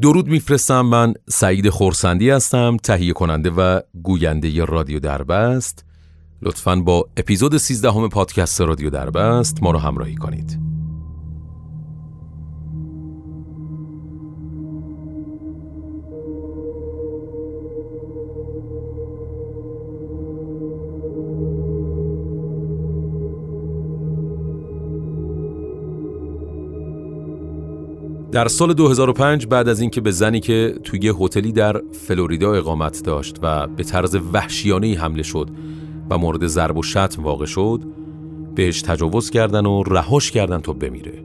درود میفرستم. من سعید خورسندی هستم تهیه کننده و گوینده رادیو دربست. لطفا با اپیزود 13 همه پادکست رادیو دربست ما رو همراهی کنید. در سال 2005 بعد از اینکه به زنی که توی هتلی در فلوریدا اقامت داشت و به طرز وحشیانه حمله شد و مورد ضرب و شتم واقع شد بهش تجاوز کردن و رهاش کردن تا بمیره.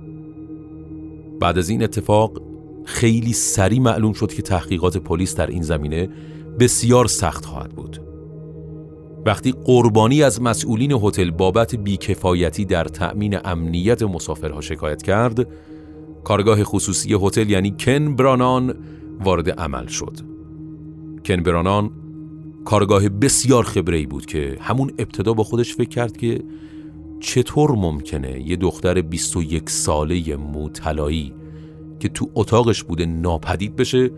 بعد از این اتفاق خیلی سریع معلوم شد که تحقیقات پلیس در این زمینه بسیار سخت خواهد بود. وقتی قربانی از مسئولین هتل بابت بیکفایتی در تأمین امنیت مسافرها شکایت کرد کارگاه خصوصی هتل یعنی کن برانان وارد عمل شد. کن برانان کارگاه بسیار خبره بود که همون ابتدا با خودش فکر کرد که چطور ممکنه یه دختر 21 ساله موطلایی که تو اتاقش بوده ناپدید بشه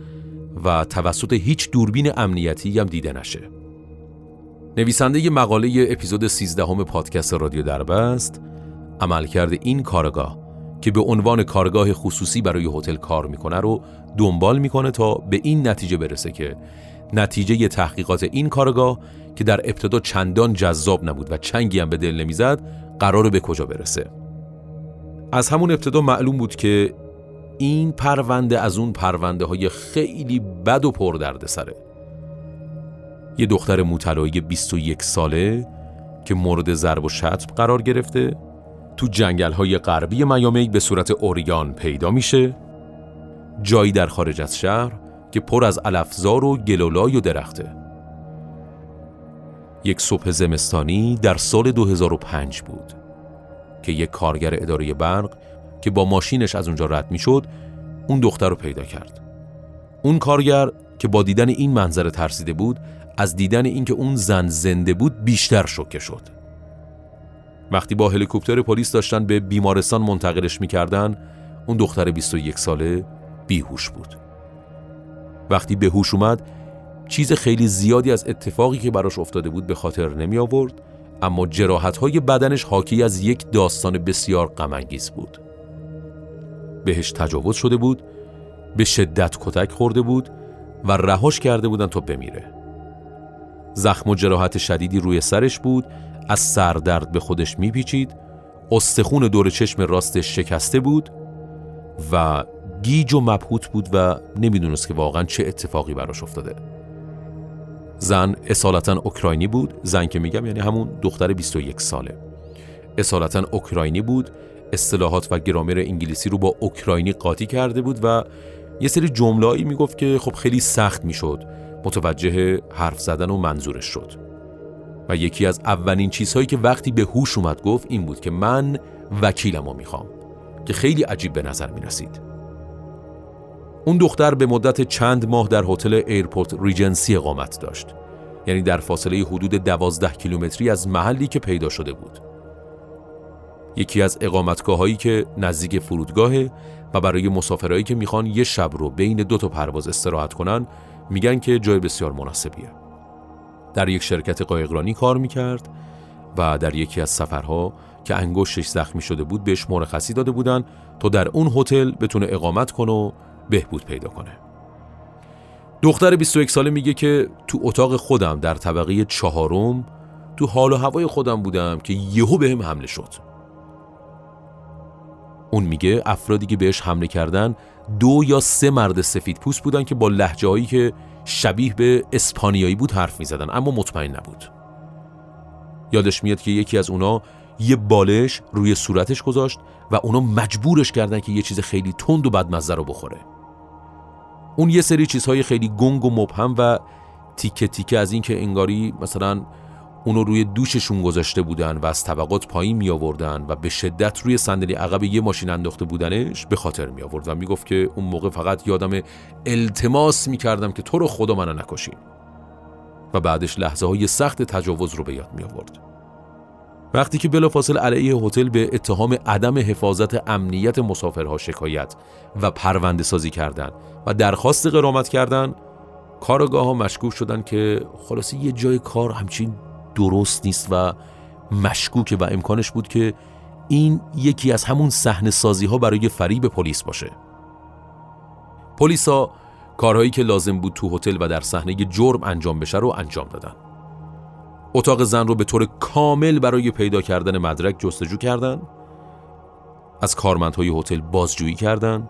و توسط هیچ دوربین امنیتی هم دیده نشه. نویسنده ی مقاله اپیزود 13 همه پادکست رادیو دربست عملکرد این کارگاه که به عنوان کارگاه خصوصی برای هتل کار می‌کنه رو دنبال می‌کنه تا به این نتیجه برسه که نتیجه تحقیقات این کارگاه که در ابتدا چندان جذاب نبود و چنگی هم به دل نمی‌زد قرار به کجا برسه؟ از همون ابتدا معلوم بود که این پرونده از اون پرونده های خیلی بد و پر درد سره یه دختر موطلایی 21 ساله که مورد ضرب و شتم قرار گرفته تو جنگل های غربی میامی به صورت اوریان پیدا میشه. جایی در خارج از شهر که پر از علفزار و گلولای و درخته. یک صبح زمستانی در سال 2005 بود که یک کارگر اداره برق که با ماشینش از اونجا رد می‌شد اون دختر رو پیدا کرد. اون کارگر که با دیدن این منظره ترسیده بود از دیدن اینکه اون زن زنده بود بیشتر شوکه شد. وقتی با هلیکوپتر پلیس داشتن به بیمارستان منتقلش می‌کردن اون دختر 21 ساله بیهوش بود. وقتی به هوش اومد چیز خیلی زیادی از اتفاقی که براش افتاده بود به خاطر نمی آورد اما جراحت های بدنش حاکی از یک داستان بسیار غمانگیز بود. بهش تجاوز شده بود به شدت کتک خورده بود و رهاش کرده بودن تا بمیره. زخم و جراحت شدیدی روی سرش بود از سردرد به خودش میپیچید استخون دور چشم راستش شکسته بود و گیج و مبهوت بود و نمی‌دونست که واقعا چه اتفاقی براش افتاده. زن اصالتا اوکراینی بود. زن که میگم یعنی همون دختر 21 ساله. اصالتا اوکراینی بود. اصطلاحات و گرامر انگلیسی رو با اوکراینی قاطی کرده بود و یه سری جمله‌ای می‌گفت که خب خیلی سخت می‌شد. متوجه حرف زدن و منظورش شد. و یکی از اولین چیزهایی که وقتی به هوش اومد گفت این بود که من وکیلمو می‌خوام که خیلی عجیب به نظر می رسید. اون دختر به مدت چند ماه در هتل Airport Regency اقامت داشت. یعنی در فاصله حدود دوازده کیلومتری از محلی که پیدا شده بود. یکی از اقامتگاه هایی که نزدیک فرودگاهه و برای مسافرهایی که می‌خوان یه شب رو بین دو تا پرواز استراحت کنن میگن که جای بسیار مناسبیه. در یک شرکت قایقرانی کار می‌کرد و در یکی از سفرها که انگشتش زخمی شده بود بهش مرخصی داده بودن تا در اون هتل بتونه اقامت کنه و بهبود پیدا کنه. دختر 21 ساله میگه که تو اتاق خودم در طبقه چهارم تو حال و هوای خودم بودم که یهو بهم حمله شد. اون میگه افرادی که بهش حمله کردن دو یا سه مرد سفید پوست بودن که با لحجه هایی که شبیه به اسپانیایی بود حرف می زدن اما مطمئن نبود. یادش میاد که یکی از اونا یه بالش روی صورتش گذاشت و اونا مجبورش کردن که یه چیز خیلی تند و بدمزه رو بخوره. اون یه سری چیزهای خیلی گنگ و مبهم و تیکه تیکه از این که انگاری مثلا اونو روی دوششون گذاشته بودن و از طبقات پایین می آوردن و به شدت روی صندلی عقب یه ماشین انداخته بودنش به خاطر می آورد و می گفت که اون موقع فقط یادم التماس می کردم که تو رو خدا منو نکشین. و بعدش لحظه های سخت تجاوز رو به یاد می آورد وقتی که بلافاصله علیه هتل به اتهام عدم حفاظت امنیت مسافرها شکایت و پرونده سازی کردند و درخواست قرامت کردند کارگاه ها مشکوک شدن که خلاصی یه جای کار همچین درست نیست و مشکوکه و امکانش بود که این یکی از همون صحنه سازی ها برای فریب پلیس باشه. پلیسا کارهایی که لازم بود تو هتل و در صحنه جرم انجام بشه رو انجام دادن. اتاق زن رو به طور کامل برای پیدا کردن مدرک جستجو کردن. از کارمندهای هتل بازجویی کردند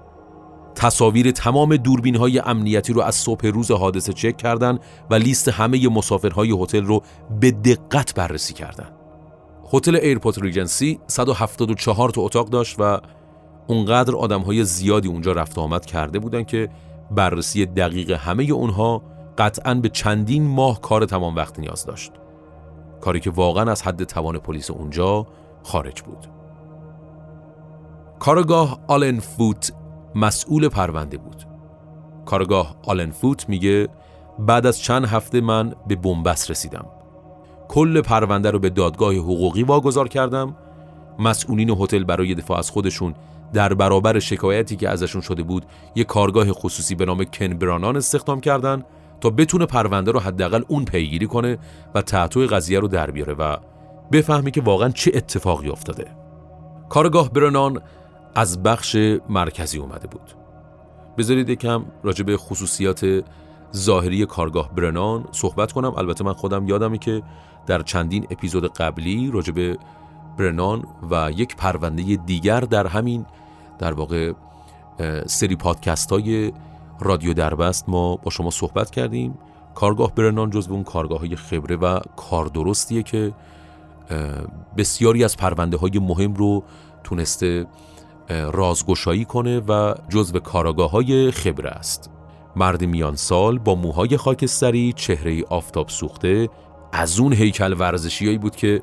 تصاویر تمام دوربین های امنیتی رو از صبح روز حادثه چک کردند و لیست همه مسافرهای هتل رو به دقت بررسی کردند. هتل Airport Regency 174 تا اتاق داشت و اونقدر آدم های زیادی اونجا رفت آمد کرده بودن که بررسی دقیق همه اونها قطعا به چندین ماه کار تمام وقت نیاز داشت. کاری که واقعا از حد توان پلیس اونجا خارج بود. کارگاه آلن فوت مسئول پرونده بود. کارگاه آلن فوت میگه بعد از چند هفته من به بنبست رسیدم. کل پرونده رو به دادگاه حقوقی واگذار کردم. مسئولین هتل برای دفاع از خودشون در برابر شکایتی که ازشون شده بود یک کارگاه خصوصی به نام کن برانان استخدام کردن تا بتونه پرونده رو حداقل اون پیگیری کنه و تعطوی قضیه رو در بیاره و بفهمی که واقعا چه اتفاقی افتاده. کارگاه برانان از بخش مرکزی اومده بود. بذارید یکم راجع به خصوصیات ظاهری کارگاه برنان صحبت کنم. البته من خودم یادمه که در چندین اپیزود قبلی راجع به برنان و یک پرونده دیگر در همین در واقع سری پادکست های رادیو دربست ما با شما صحبت کردیم. کارگاه برنان جزو اون کارگاه های خبره و کار درستیه که بسیاری از پرونده های مهم رو تونسته رازگشایی کنه و جزو کاراگاه های خبره است. مرد میان سال با موهای خاکستری چهره آفتاب سوخته از اون هیکل ورزشیایی بود که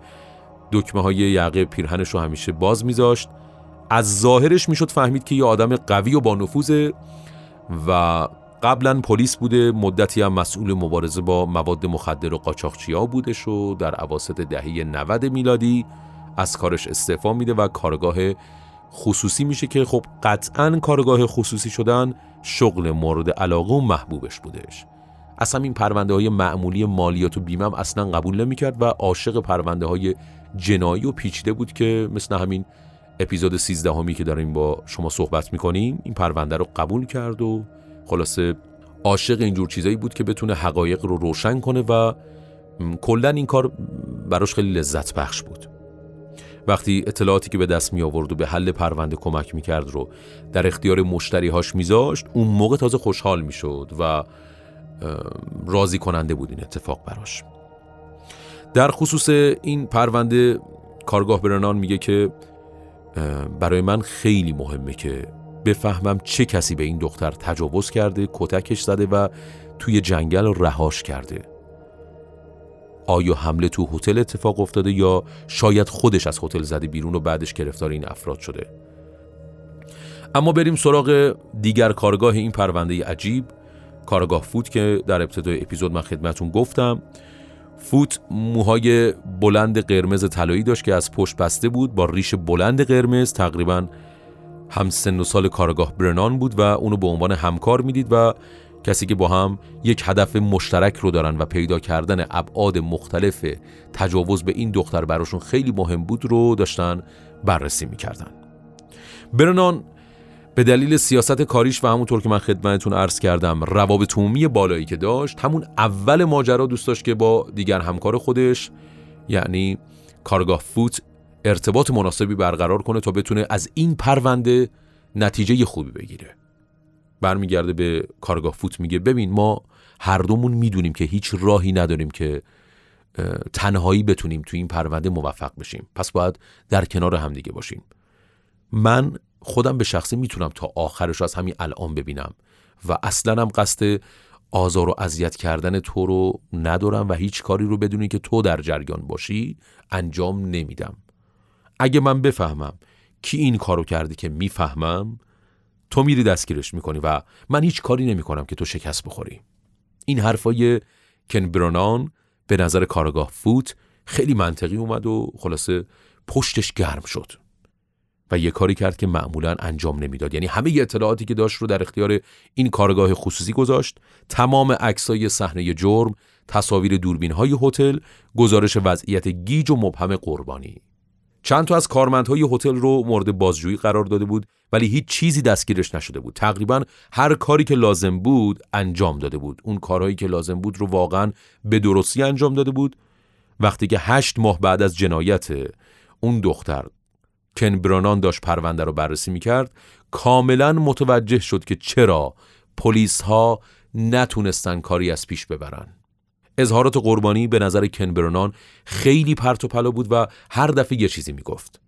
دکمه های یقه پیرهنش رو همیشه باز میذاشت. از ظاهرش می‌شد فهمید که یه آدم قوی و با نفوذه و قبلا پلیس بوده مدتی هم مسئول مبارزه با مواد مخدر و قاچاقچیا بودش و در عواسط دهه 90 میلادی از کارش استعفا میده و کارگاه خصوصی میشه که خب قطعا کارگاه خصوصی شدن شغل مورد علاقه و محبوبش بودش. اصلا این پرونده های معمولی مالیات و بیمه اصلا قبول نمی‌کرد و عاشق پرونده های جنایی و پیچیده بود که مثل همین اپیزود 13 همی که داریم با شما صحبت می‌کنیم این پرونده رو قبول کرد و خلاصه عاشق اینجور چیزایی بود که بتونه حقایق رو روشن کنه و کلا این کار براش خیلی لذت بخش بود. وقتی اطلاعاتی که به دست می آورد و به حل پرونده کمک می کرد رو در اختیار مشتری هاش میذاشت اون موقع تازه خوشحال می شد و راضی کننده بود این اتفاق براش. در خصوص این پرونده کارگاه برنان میگه که برای من خیلی مهمه که بفهمم چه کسی به این دختر تجاوز کرده کتکش زده و توی جنگل رهاش کرده. آیا حمله تو هتل اتفاق افتاده یا شاید خودش از هتل زده بیرون و بعدش گرفتار این افراد شده؟ اما بریم سراغ دیگر کارگاه این پرونده عجیب کارگاه فوت که در ابتدای اپیزود من خدمتون گفتم. فوت موهای بلند قرمز طلایی داشت که از پشت بسته بود با ریش بلند قرمز تقریبا هم سن و سال کارگاه برنان بود و اونو به عنوان همکار می‌دید و کسی که با هم یک هدف مشترک رو دارن و پیدا کردن ابعاد مختلف تجاوز به این دختر براشون خیلی مهم بود رو داشتن بررسی می‌کردن. برنان به دلیل سیاست کاریش و همونطور که من خدمتتون عرض کردم روابط عمومی بالایی که داشت همون اول ماجرا دوست داشت که با دیگر همکار خودش یعنی کارگاه فوت ارتباط مناسبی برقرار کنه تا بتونه از این پرونده نتیجه خوبی بگیره. برمیگرده به کارگاه فوت میگه. ببین ما هر دومون می‌دونیم که هیچ راهی نداریم که تنهایی بتونیم تو این پرونده موفق بشیم. پس باید در کنار همدیگه باشیم. من خودم به شخصی می‌تونم تا آخرش از همین الان ببینم و اصلا هم قصد آزار و اذیت کردن تو رو ندارم و هیچ کاری رو بدونی که تو در جریان باشی انجام نمیدم. اگه من بفهمم کی این کارو کرده که می‌فهمم تو میری دستگیرش می‌کنی و من هیچ کاری نمی‌کنم که تو شکست بخوری. این حرفای کن برانان به نظر کارگاه فوت خیلی منطقی اومد و خلاصه پشتش گرم شد و یه کاری کرد که معمولا انجام نمی‌داد. یعنی همه اطلاعاتی که داشت رو در اختیار این کارگاه خصوصی گذاشت. تمام عکسای صحنه جرم تصاویر دوربین های هتل گزارش وضعیت گیج و مبهم قربانی. چند تا از کارمندهای هتل رو مورد بازجویی قرار داده بود ولی هیچ چیزی دستگیرش نشده بود. تقریبا هر کاری که لازم بود انجام داده بود. اون کارهایی که لازم بود رو واقعا به درستی انجام داده بود. وقتی که هشت ماه بعد از جنایت اون دختر کن برانان داشت پرونده رو بررسی می‌کرد کاملا متوجه شد که چرا پلیس ها نتونستن کاری از پیش ببرن. اظهارات قربانی به نظر کن برانان خیلی پرت و پلا بود و هر دفعه یه چیزی می‌گفت.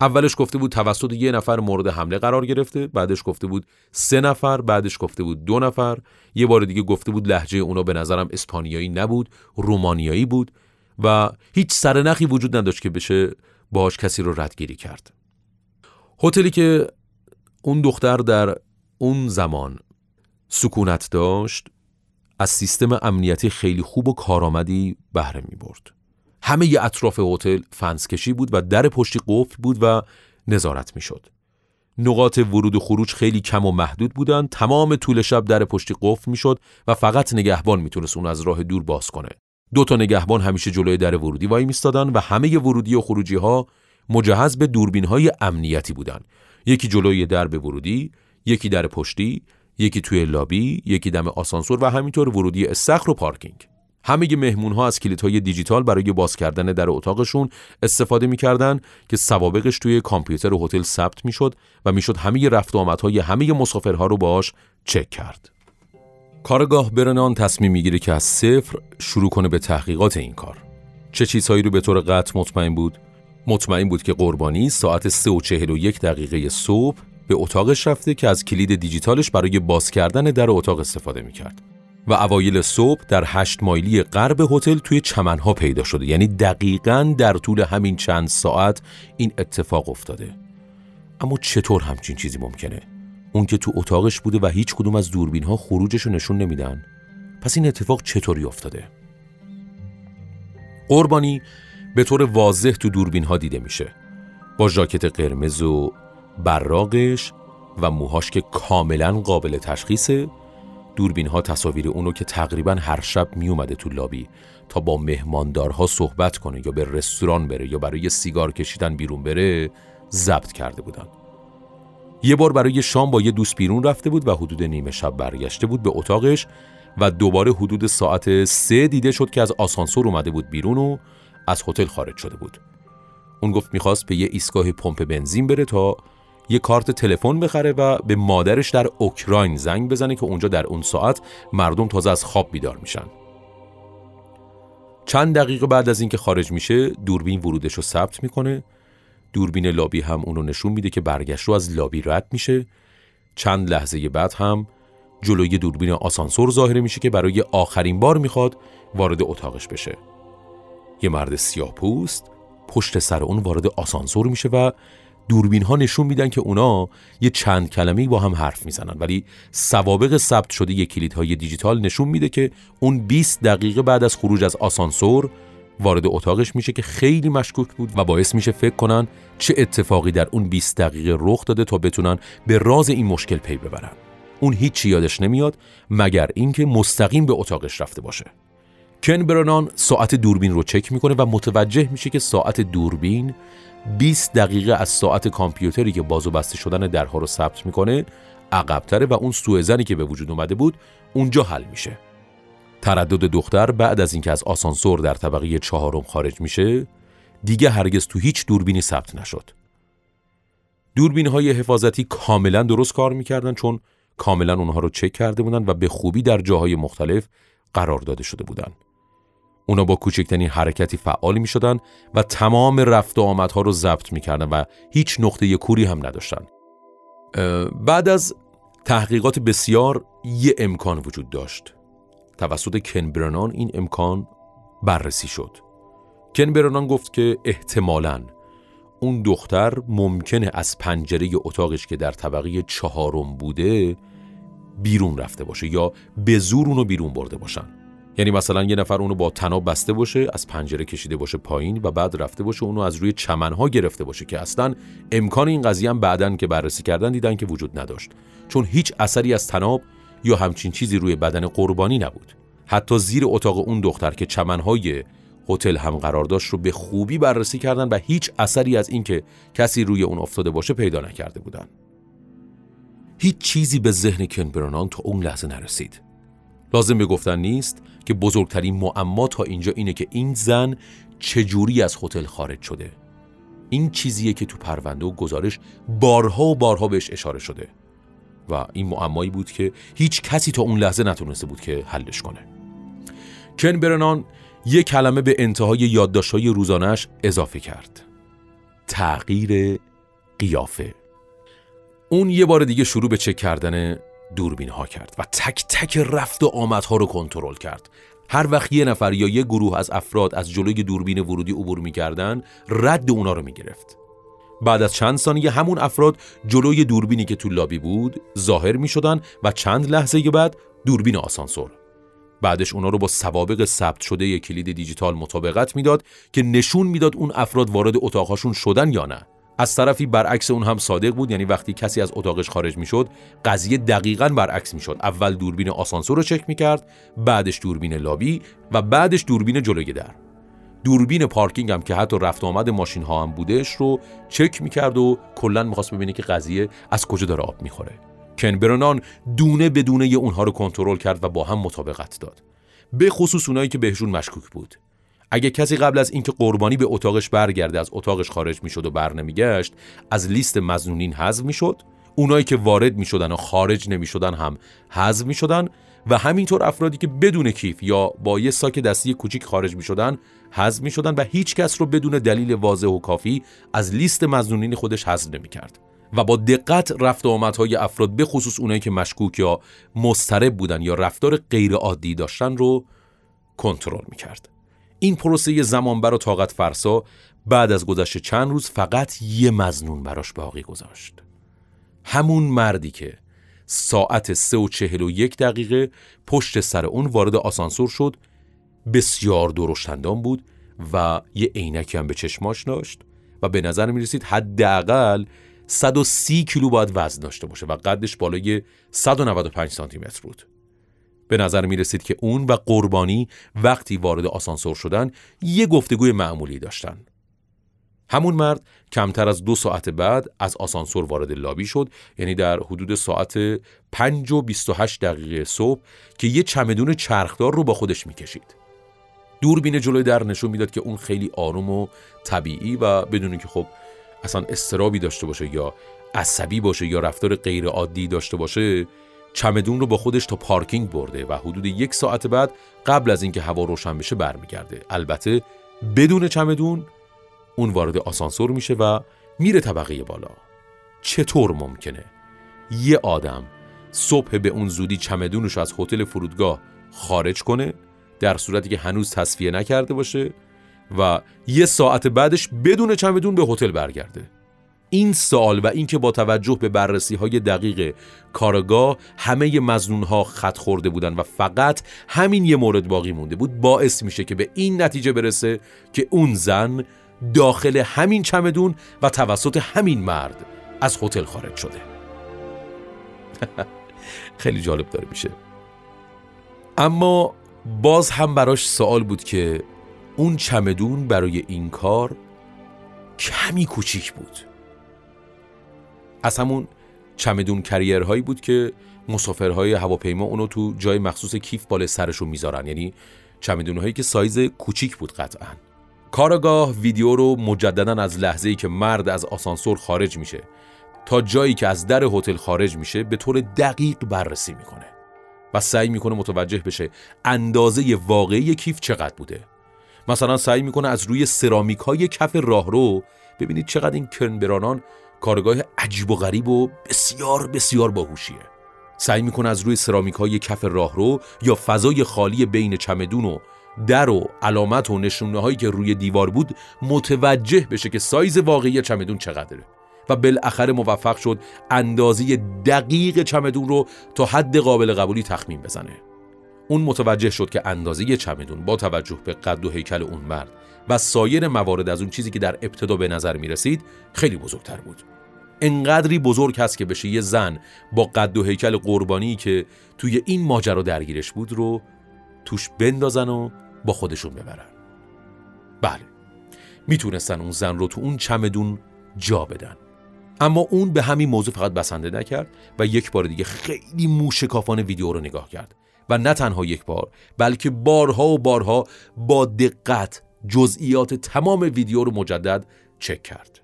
اولش گفته بود توسط یه نفر مورد حمله قرار گرفته بعدش گفته بود سه نفر بعدش گفته بود دو نفر. یه بار دیگه گفته بود لحجه اونا به نظرم اسپانیایی نبود رومانیایی بود و هیچ سرنخی وجود نداشت که بشه باهاش کسی رو ردگیری کرد. هتلی که اون دختر در اون زمان سکونت داشت از سیستم امنیتی خیلی خوب و کارآمدی بهره می برد. همه ی اطراف هتل فنسکشی بود و در پشتی قفل بود و نظارت می شد. نقاط ورود و خروج خیلی کم و محدود بودند. تمام طول شب در پشتی قفل می شد و فقط نگهبان می‌تونست اون از راه دور باز کنه. دو تا نگهبان همیشه جلوی در ورودی وای میستادن و همه ورودی و خروجی ها مجهز به دوربین های امنیتی بودند. یکی جلوی درب ورودی، یکی در پشتی، یکی توی لابی، یکی دم آسانسور و همینطور ورودی استخر و پارکینگ. همه مهمون ها از های دیجیتال برای باز کردن در اتاقشون استفاده می‌کردن که سوابقش توی کامپیوتر هتل ثبت می‌شد و می‌شد همه رفت و آمدهای همه مسافرها رو باش چک کرد. کارگاه برنان تصمیم می‌گیره که از صفر شروع کنه به تحقیقات این کار. چه چیزهایی رو به طور قطع مطمئن بود؟ مطمئن بود که قربانی ساعت 3 و 41 دقیقه صبح به اتاقش رفته که از کلید دیجیتالش برای باز کردن در اتاق استفاده می‌کرد. و اوایل صبح در هشت مایلی غرب هتل توی چمنها پیدا شده. یعنی دقیقا در طول همین چند ساعت این اتفاق افتاده. اما چطور همچین چیزی ممکنه؟ اون که تو اتاقش بوده و هیچ کدوم از دوربین ها خروجش رو نشون نمیدن. پس این اتفاق چطوری افتاده؟ قربانی به طور واضح تو دوربین ها دیده میشه. با ژاکت قرمز و براغش و موهاش که کاملا قابل تشخیصه دوربین ها تصاویر اونو که تقریبا هر شب می اومده تو لابی تا با مهماندارها صحبت کنه یا به رستوران بره یا برای سیگار کشیدن بیرون بره ضبط کرده بودن. یه بار برای شام با یه دوست بیرون رفته بود و حدود نیمه شب برگشته بود به اتاقش و دوباره حدود ساعت سه دیده شد که از آسانسور اومده بود بیرون و از هتل خارج شده بود. اون گفت می‌خواست به یه ایستگاه پمپ بنزین بره تا یه کارت تلفن بخره و به مادرش در اوکراین زنگ بزنه که اونجا در اون ساعت مردم تازه از خواب بیدار میشن. چند دقیقه بعد از اینکه خارج میشه دوربین ورودش رو ثبت می‌کنه. دوربین لابی هم اونو نشون میده که برگشت رو از لابی رد میشه. چند لحظه بعد هم جلوی دوربین آسانسور ظاهر میشه که برای آخرین بار می‌خواد وارد اتاقش بشه. یه مرد سیاه پوست پشت سر اون وارد آسانسور میشه و دوربین ها نشون میدن که اونا یه چند کلمه با هم حرف می‌زنن. ولی سوابق ثبت شده یه کلیدهای دیجیتال نشون میده که اون 20 دقیقه بعد از خروج از آسانسور وارد اتاقش میشه که خیلی مشکوک بود و باعث میشه فکر کنن چه اتفاقی در اون 20 دقیقه رخ داده تا بتونن به راز این مشکل پی ببرن. اون هیچی یادش نمیاد مگر اینکه مستقیم به اتاقش رفته باشه. کن برانان ساعت دوربین رو چک می‌کنه و متوجه میشه که ساعت دوربین 20 دقیقه از ساعت کامپیوتری که باز و بسته شدن درها رو ثبت می‌کنه عقبتره و اون سوء که به وجود اومده بود اونجا حل میشه تردد دختر بعد از اینکه از آسانسور در طبقه چهارم خارج میشه دیگه هرگز تو هیچ دوربینی ثبت نشد دوربین های حفاظتی کاملا درست کار می‌کردن چون کاملا اونها رو چک کرده بودن و به خوبی در جاهای مختلف قرار داده شده بودند. اونا با کوچکترین حرکتی فعال می شدن و تمام رفت و آمدها رو ضبط می کردن و هیچ نقطه کوری هم نداشتن. بعد از تحقیقات بسیار یه امکان وجود داشت. توسط کن برنان این امکان بررسی شد. کن برنان گفت که احتمالاً اون دختر ممکنه از پنجره اتاقش که در طبقه چهارم بوده بیرون رفته باشه یا به زور اونو بیرون برده باشن. یعنی مثلا یه نفر اونو با تناب بسته باشه از پنجره کشیده باشه پایین و بعد رفته باشه اونو از روی چمنها گرفته باشه که اصلا امکان این قضیه هم بعدن که بررسی کردن دیدن که وجود نداشت. چون هیچ اثری از تناب یا همچین چیزی روی بدن قربانی نبود. حتی زیر اتاق اون دختر که چمنهای هتل هم قرار داشت رو به خوبی بررسی کردن و هیچ اثری از اینکه کسی روی اون افتاده باشه پیدا نکرده بودن. هیچ چیزی به ذهن کنبرانان تا اون لحظه نرسید. لازم به گفتن نیست که بزرگترین معما تا اینجا اینه که این زن چجوری از هتل خارج شده. این چیزیه که تو پرونده و گزارش بارها و بارها بهش اشاره شده. و این معمایی بود که هیچ کسی تا اون لحظه نتونسته بود که حلش کنه. کن برنان یک کلمه به انتهای یادداشت‌های روزانش اضافه کرد. تغییر قیافه. اون یه بار دیگه شروع به چک کردن دوربین ها کرد و تک تک رفت و آمدها رو کنترل کرد. هر وقت یه نفر یا یه گروه از افراد از جلوی دوربین ورودی عبور می‌کردن رد اونا رو می‌گرفت. بعد از چند ثانیه همون افراد جلوی دوربینی که تو لابی بود ظاهر می شدن و چند لحظه بعد دوربین آسانسور. بعدش اونا رو با سوابق ثبت شده یک کلید دیجیتال مطابقت می‌داد که نشون می‌داد اون افراد وارد اتاقهاشون شدن یا نه. از طرفی برعکس اون هم صادق بود یعنی وقتی کسی از اتاقش خارج می‌شد قضیه دقیقا برعکس می‌شد. اول دوربین آسانسور رو چک می‌کرد بعدش دوربین لابی و بعدش دوربین جلوی در. دوربین پارکینگ هم که حتی رفت آمد ماشین ها هم بودش رو چک می‌کرد و کلا می‌خواست ببینه که قضیه از کجا داره آب می‌خوره. کن دونه به دونه اونها رو کنترل کرد و با هم مطابقت داد. به خصوص اونایی که بهشون مشکوک بود. اگه کسی قبل از اینکه قربانی به اتاقش برگرده از اتاقش خارج می‌شد و بر نمیگشت از لیست مزنونین حذف می‌شد؟ اونایی که وارد می‌شدن و خارج نمی‌شدن هم حذف می‌شدن؟ و همینطور افرادی که بدون کیف یا با یه ساک دستی کوچیک خارج می‌شدن حذف می‌شدن و هیچ کس رو بدون دلیل واضح و کافی از لیست مزنونین خودش حذف نمی‌کرد. و با دقت رفت و آمدهای افراد به خصوص اونایی که مشکوک یا مضطرب بودن یا رفتار غیر عادی داشتن رو کنترل می‌کرد. این پروسه زمانبر و طاقت فرسا بعد از گذشت چند روز فقط یه مزنون براش باقی گذاشت. همون مردی که ساعت سه و چهل و یک دقیقه پشت سر اون وارد آسانسور شد بسیار درشتندان بود و یه عینکی هم به چشماش داشت و به نظر می رسید حداقل 130 کیلو باید وزن داشته باشه و قدش بالای 195 سانتی متر بود. به نظر می رسید که اون و قربانی وقتی وارد آسانسور شدن یه گفتگوی معمولی داشتن. همون مرد کمتر از دو ساعت بعد از آسانسور وارد لابی شد یعنی در حدود ساعت 5 و 28 دقیقه صبح که یه چمدون چرخدار رو با خودش می‌کشید. دوربین جلوی در نشون می‌داد که اون خیلی آروم و طبیعی و بدون که خب اصلا استرابی داشته باشه یا عصبی باشه یا رفتار غیر عادی داشته باشه چمدون رو با خودش تا پارکینگ برده و حدود یک ساعت بعد قبل از اینکه هوا روشن بشه برمیگرده. البته بدون چمدون اون وارد آسانسور میشه و میره طبقه بالا. چطور ممکنه؟ یه آدم صبح به اون زودی چمدونش از هتل فرودگاه خارج کنه در صورتی که هنوز تصفیه نکرده باشه و یه ساعت بعدش بدون چمدون به هتل برگرده. این سال و اینکه با توجه به بررسی های دقیق کارگاه همه مزنون ها خط خورده بودن و فقط همین یه مورد باقی مونده بود باعث میشه که به این نتیجه برسه که اون زن داخل همین چمدون و توسط همین مرد از هتل خارج شده. خیلی جالب داره میشه. اما باز هم براش سوال بود که اون چمدون برای این کار کمی کوچیک بود. از همون چمدون کریرهایی بود که مسافرهای هواپیما اونو تو جای مخصوص کیف بالای سرشون می‌ذارن. یعنی چمدونهایی که سایز کوچیک بود قطعا. کارگاه ویدیو رو مجددا از لحظه‌ای که مرد از آسانسور خارج میشه تا جایی که از در هتل خارج میشه به طور دقیق بررسی می‌کنه و سعی می‌کنه متوجه بشه اندازه واقعی کیف چقدر بوده. مثلا سعی می‌کنه از روی سرامیک های کف راهرو ببینید چقدر این کرنبرانان کارگاه عجیب و غریب و بسیار بسیار باهوشیه. سعی می‌کنه از روی سرامیک های کف راهرو یا فضای خالی بین چمدون و در و علامت و نشونه هایی که روی دیوار بود متوجه بشه که سایز واقعی چمدون چقدره. و بالاخره موفق شد اندازه دقیق چمدون رو تا حد قابل قبولی تخمین بزنه. اون متوجه شد که اندازه چمدون با توجه به قد و هیکل اون مرد و سایر موارد از اون چیزی که در ابتدا به نظر می رسید خیلی بزرگتر بود. انقدری بزرگ هست که بشه یه زن با قد و هیکل قربانی که توی این ماجرا درگیرش بود رو توش بندازن و با خودشون ببرن. بله می‌تونستن اون زن رو تو اون چمدون جا بدن. اما اون به همین موضوع فقط بسنده نکرد و یک بار دیگه خیلی موشکافانه ویدیو رو نگاه کرد. و نه تنها یک بار بلکه بارها و بارها با دقت جزئیات تمام ویدیو رو مجدد چک کرد.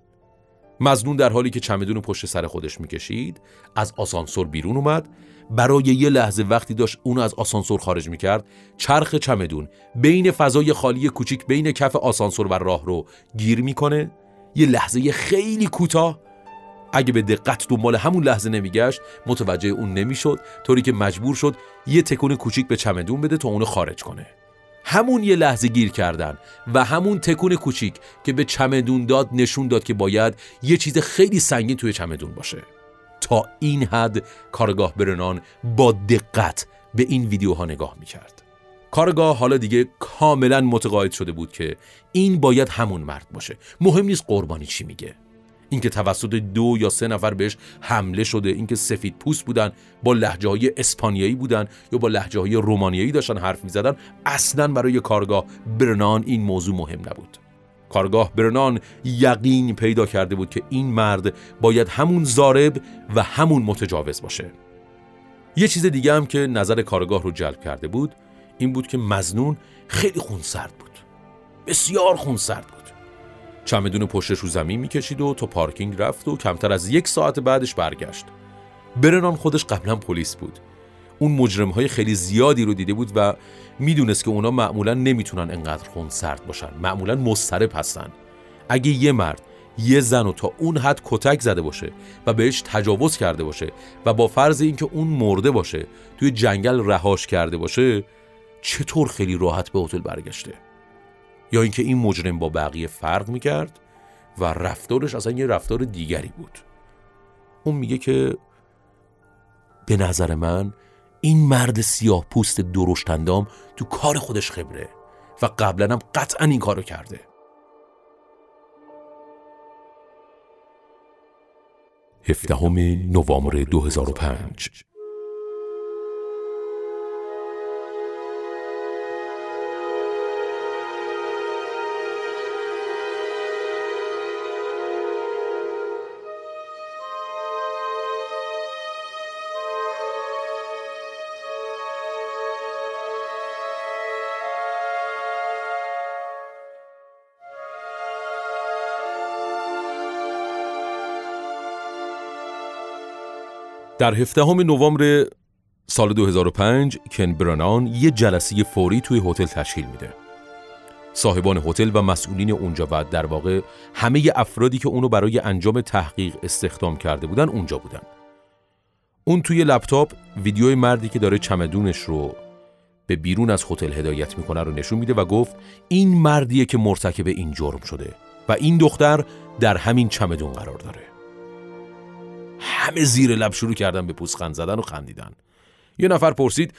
مزنون در حالی که چمدون پشت سر خودش می‌کشید از آسانسور بیرون اومد. برای یه لحظه وقتی داشت اونو از آسانسور خارج می‌کرد چرخ چمدون بین فضای خالی کوچیک بین کف آسانسور و راه رو گیر می‌کنه. یه لحظه خیلی کوتاه. اگه به دقت دنبال همون لحظه نمیگشت متوجه اون نمی‌شد. طوری که مجبور شد یه تکون کوچیک به چمدون بده تا اونو خارج کنه. همون یه لحظه گیر کردن و همون تکون کوچیک که به چمدون داد نشون داد که باید یه چیز خیلی سنگین توی چمدون باشه. تا این حد کارگاه برنان با دقت به این ویدیوها نگاه می‌کرد. کارگاه حالا دیگه کاملا متقاعد شده بود که این باید همون مرد باشه. مهم نیست قربانی چی میگه. اینکه توسط دو یا سه نفر بهش حمله شده اینکه سفید پوست بودن با لحجه های اسپانیایی بودن یا با لحجه های رومانیایی داشتن حرف می‌زدن اصلا برای کارگاه برنان این موضوع مهم نبود. کارگاه برنان یقین پیدا کرده بود که این مرد باید همون زارب و همون متجاوز باشه. یه چیز دیگه هم که نظر کارگاه رو جلب کرده بود این بود که مزنون خیلی خونسرد بود. بسیار خونسرد بود. چمدون پشتش رو زمین می‌کشید و تا پارکینگ رفت و کمتر از یک ساعت بعدش برگشت. برنان خودش قبلا پلیس بود. اون مجرم های خیلی زیادی رو دیده بود و می‌دونست که اونا معمولا نمی‌تونن انقدر خون سرد باشن معمولا مضطرب هستن. اگه یه مرد یه زن رو تا اون حد کتک زده باشه و بهش تجاوز کرده باشه و با فرض اینکه اون مرده باشه توی جنگل رهاش کرده باشه چطور خیلی راحت به هتل برگشته؟ یا اینکه این مجرم با بقیه فرق می‌کرد و رفتارش اصلا یه رفتار دیگری بود. اون میگه که به نظر من این مرد سیاه پوست درشتندام تو کار خودش خبره و قبلا هم قطعا این کارو کرده. هفدهم نوامبر 2005 در 17 نوامبر سال 2005 کن برانان یه جلسه فوری توی هتل تشکیل میده. صاحبان هتل و مسئولین اونجا و در واقع همه افرادی که اونو برای انجام تحقیق استخدام کرده بودن اونجا بودن. اون توی لپتاپ ویدیوی مردی که داره چمدونش رو به بیرون از هتل هدایت می‌کنه رو نشون میده و گفت این مردیه که مرتکب این جرم شده و این دختر در همین چمدون قرار داره. همه زیر لب شروع کردن به پوزخند زدن و خندیدن. یه نفر پرسید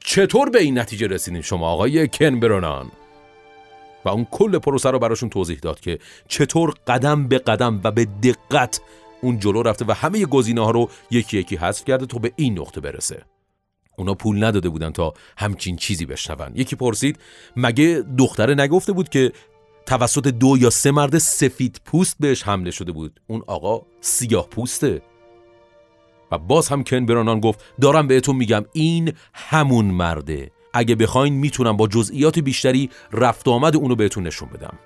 چطور به این نتیجه رسیدین شما آقای کن برونان؟ و اون کل پروسه رو براشون توضیح داد که چطور قدم به قدم و به دقت اون جلو رفته و همه گزینه ها رو یکی یکی حذف کرده تا به این نقطه برسه. اونا پول نداده بودن تا همچین چیزی بشنون. یکی پرسید مگه دختره نگفته بود که توسط دو یا سه مرد سفید پوست بهش حمله شده بود؟ اون آقا سیاه پوسته. و باز هم کن برانان گفت دارم بهتون میگم این همون مرده. اگه بخواین می‌تونم با جزئیات بیشتری رفت آمد اونو بهتون نشون بدم.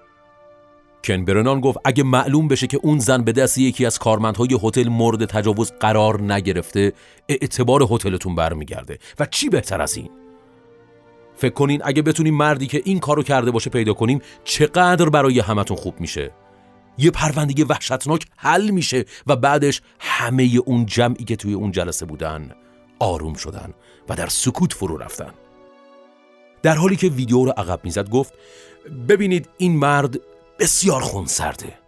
کن برنان گفت اگه معلوم بشه که اون زن به دست یکی از کارمندهای هتل مورد تجاوز قرار نگرفته اعتبار هتلتون برمیگرده. و چی بهتر از این؟ فکر کنین اگه بتونیم مردی که این کارو کرده باشه پیدا کنیم چقدر برای همتون خوب میشه؟ یه پروندگی وحشتناک حل میشه و بعدش همه اون جمعی که توی اون جلسه بودن آروم شدن و در سکوت فرو رفتن. در حالی که ویدیو رو عقب می‌زد گفت ببینید این مرد بسیار خونسرده.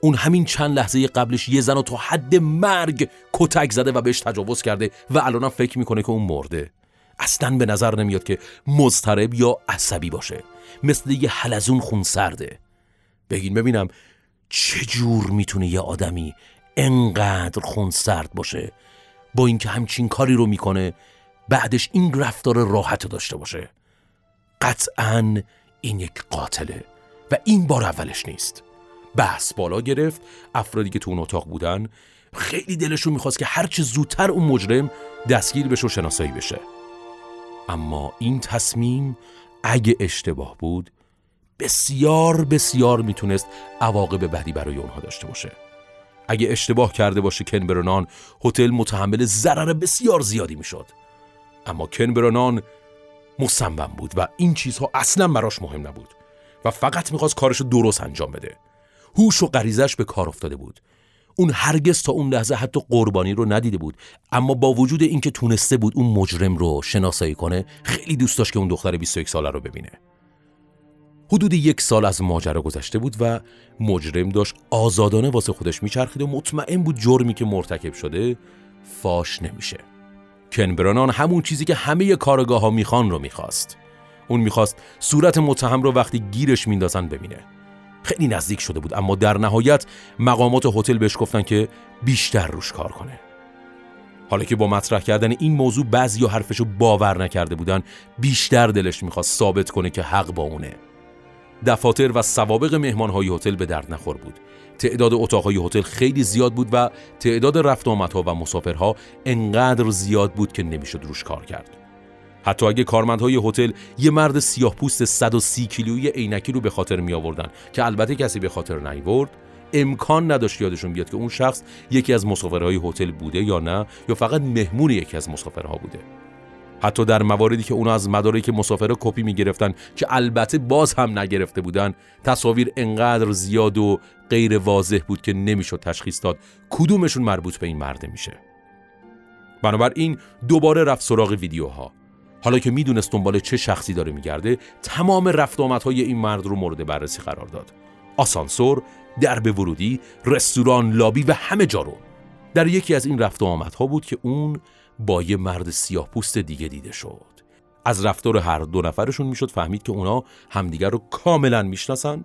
اون همین چند لحظه قبلش یه زن رو تا حد مرگ کتک زده و بهش تجاوز کرده و الانم فکر می‌کنه که اون مرده. اصلا به نظر نمیاد که مضطرب یا عصبی باشه. مثل یه حلزون خونسرده. بگین ببینم چه جور می‌تونه یه آدمی انقدر خونسرد باشه با اینکه همچین کاری رو می‌کنه بعدش این رفتار راحت داشته باشه؟ قطعا این یک قاتله و این بار اولش نیست. بحث بالا گرفت افرادی که تو اون اتاق بودن خیلی دلشون می‌خواست که هرچه زودتر اون مجرم دستگیر بشه و شناسایی بشه. اما این تصمیم اگه اشتباه بود بسیار بسیار می‌تونست عواقب بدی برای اونها داشته باشه. اگه اشتباه کرده باشه کنبرنان هتل متحمل ضرر بسیار زیادی می‌شد. اما کنبرنان مصمم بود و این چیزها اصلا براش مهم نبود و فقط می‌خواست کارش درست انجام بده. هوش و غریزش به کار افتاده بود. اون هرگز تا اون لحظه حتی قربانی رو ندیده بود. اما با وجود اینکه تونسته بود اون مجرم رو شناسایی کنه خیلی دوست داشت که اون دختر 21 ساله رو ببینه. حدود یک سال از ماجرا گذشته بود و مجرم داشت آزادانه واسه خودش میچرخید و مطمئن بود جرمی که مرتکب شده فاش نمیشه. کنبرانان همون چیزی که همه کارگاه ها می‌خوان رو می‌خواست. اون می‌خواست صورت متهم رو وقتی گیرش میندازن ببینه. خیلی نزدیک شده بود اما در نهایت مقامات هتل بهش گفتن که بیشتر روش کار کنه. حالا که با مطرح کردن این موضوع بعضی حرفشو باور نکرده بودن بیشتر دلش می‌خواست ثابت کنه که حق با اونه. دفاتر و سوابق مهمانهای هتل به درد نخور بود. تعداد اتاقهای هتل خیلی زیاد بود و تعداد رفت آمدها و مسافرها انقدر زیاد بود که نمی‌شد روش کار کرد. حتی اگه کارمندهای هتل یه مرد سیاه پوست 130 کیلویی عینکی رو به خاطر می آوردن که البته کسی به خاطر نیورد امکان نداشت یادشون بیاد که اون شخص یکی از مسافرهای هتل بوده یا نه یا فقط مهمون یکی از مسافرها بوده. حتی در مواردی که اونا از مدارک مسافره کپی می‌گرفتن که البته باز هم نگرفته بودن تصاویر انقدر زیاد و غیر واضح بود که نمی‌شد تشخیص داد کدومشون مربوط به این مرده میشه. بنابراین دوباره رفت سراغ ویدیوها. حالا که می‌دونست دنبال چه شخصی داره میگرده تمام رفت آمدهای این مرد رو مورد بررسی قرار داد. آسانسور درب ورودی رستوران لابی و همه جا رو. در یکی از این رفت آمدها بود که اون با یه مرد سیاه پوست دیگه دیده شد. از رفتار هر دو نفرشون می‌شد فهمید که اونا همدیگر رو کاملا می‌شناسن.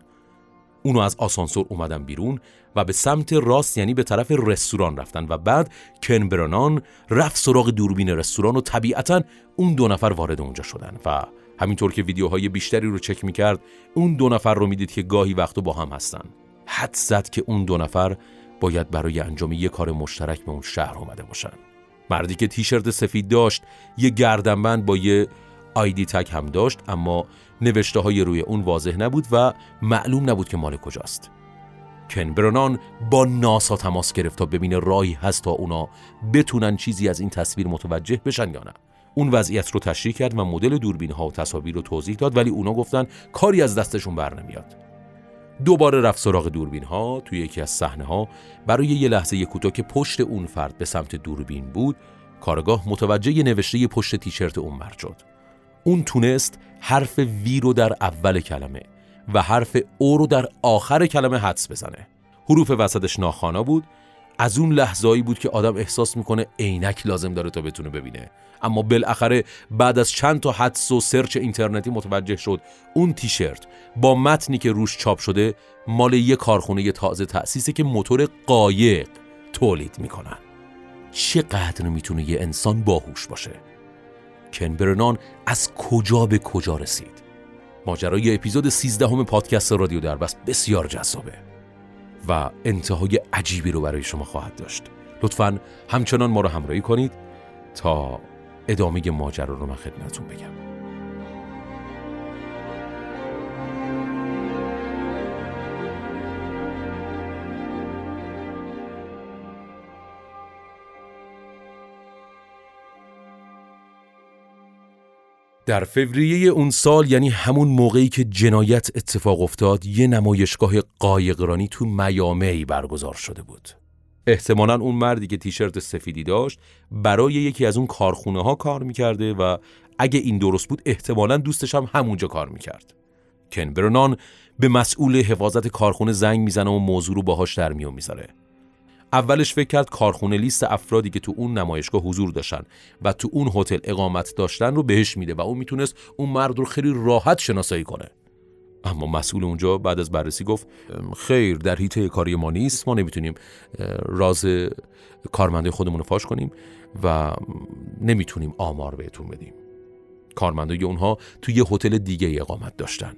اونو از آسانسور اومدن بیرون و به سمت راست یعنی به طرف رستوران رفتن و بعد کنبرانان رفت سراغ دوربین رستوران و طبیعتا اون دو نفر وارد اونجا شدن و همینطور که ویدیوهای بیشتری رو چک می‌کرد اون دو نفر رو می‌دید که گاهی وقتو با هم هستن. حد زد که اون دو نفر باید برای انجام یه کار مشترک به اون شهر اومده باشن. مردی که تیشرت سفید داشت یه گردنبند با یه آیدی تک هم داشت اما نوشته های روی اون واضح نبود و معلوم نبود که مال کجاست. کنبرنان با ناسا تماس گرفت تا ببینه راهی هست تا اونا بتونن چیزی از این تصویر متوجه بشن یا نه. اون وضعیت رو تشریح کرد و مدل دوربین ها و تصاویر رو توضیح داد ولی اونا گفتن کاری از دستشون بر نمیاد. دوباره رفت سراغ دوربین ها توی یکی از صحنه ها برای یه لحظه کوتاه که پشت اون فرد به سمت دوربین بود کارگاه متوجه نوشته پشت تیشرت مرد شد. اون تونست حرف وی رو در اول کلمه و حرف او رو در آخر کلمه حدس بزنه. حروف وسطش ناخانا بود از اون لحظایی بود که آدم احساس می‌کنه عینک لازم داره تا بتونه ببینه. اما بالاخره بعد از چند تا حدس و سرچ اینترنتی متوجه شد اون تیشرت با متنی که روش چاپ شده مال یه کارخونه تازه تأسیسه که موتور قایق تولید می‌کنن. چقدر می‌تونه یه انسان باهوش باشه؟ کنبرنان از کجا به کجا رسید؟ ماجرای اپیزود 13 همه پادکست رادیو دربست بسیار جذابه. و انتهای عجیبی رو برای شما خواهد داشت. لطفا همچنان ما رو همراهی کنید تا ادامه ماجرا رو من خدمتون بگم. در فوریه اون سال یعنی همون موقعی که جنایت اتفاق افتاد یه نمایشگاه قایقرانی تو میامی برگزار شده بود. احتمالا اون مردی که تیشرت سفیدی داشت برای یکی از اون کارخونه ها کار می‌کرده و اگه این درست بود احتمالا دوستش هم همونجا کار می‌کرد. کن برنان به مسئول حفاظت کارخونه زنگ می‌زنه و موضوع رو باهاش در میون می‌ذاره. اولش فکر کرد کارخونه لیست افرادی که تو اون نمایشگاه حضور داشتن و تو اون هتل اقامت داشتن رو بهش میده و اون می‌تونست اون مرد رو خیلی راحت شناسایی کنه. اما مسئول اونجا بعد از بررسی گفت خیر در هیته کاری ما نیست ما نمی‌تونیم راز کارمنده خودمون رو فاش کنیم و نمی‌تونیم آمار بهتون بدیم. کارمندای اونها توی یه هتل دیگه اقامت داشتن.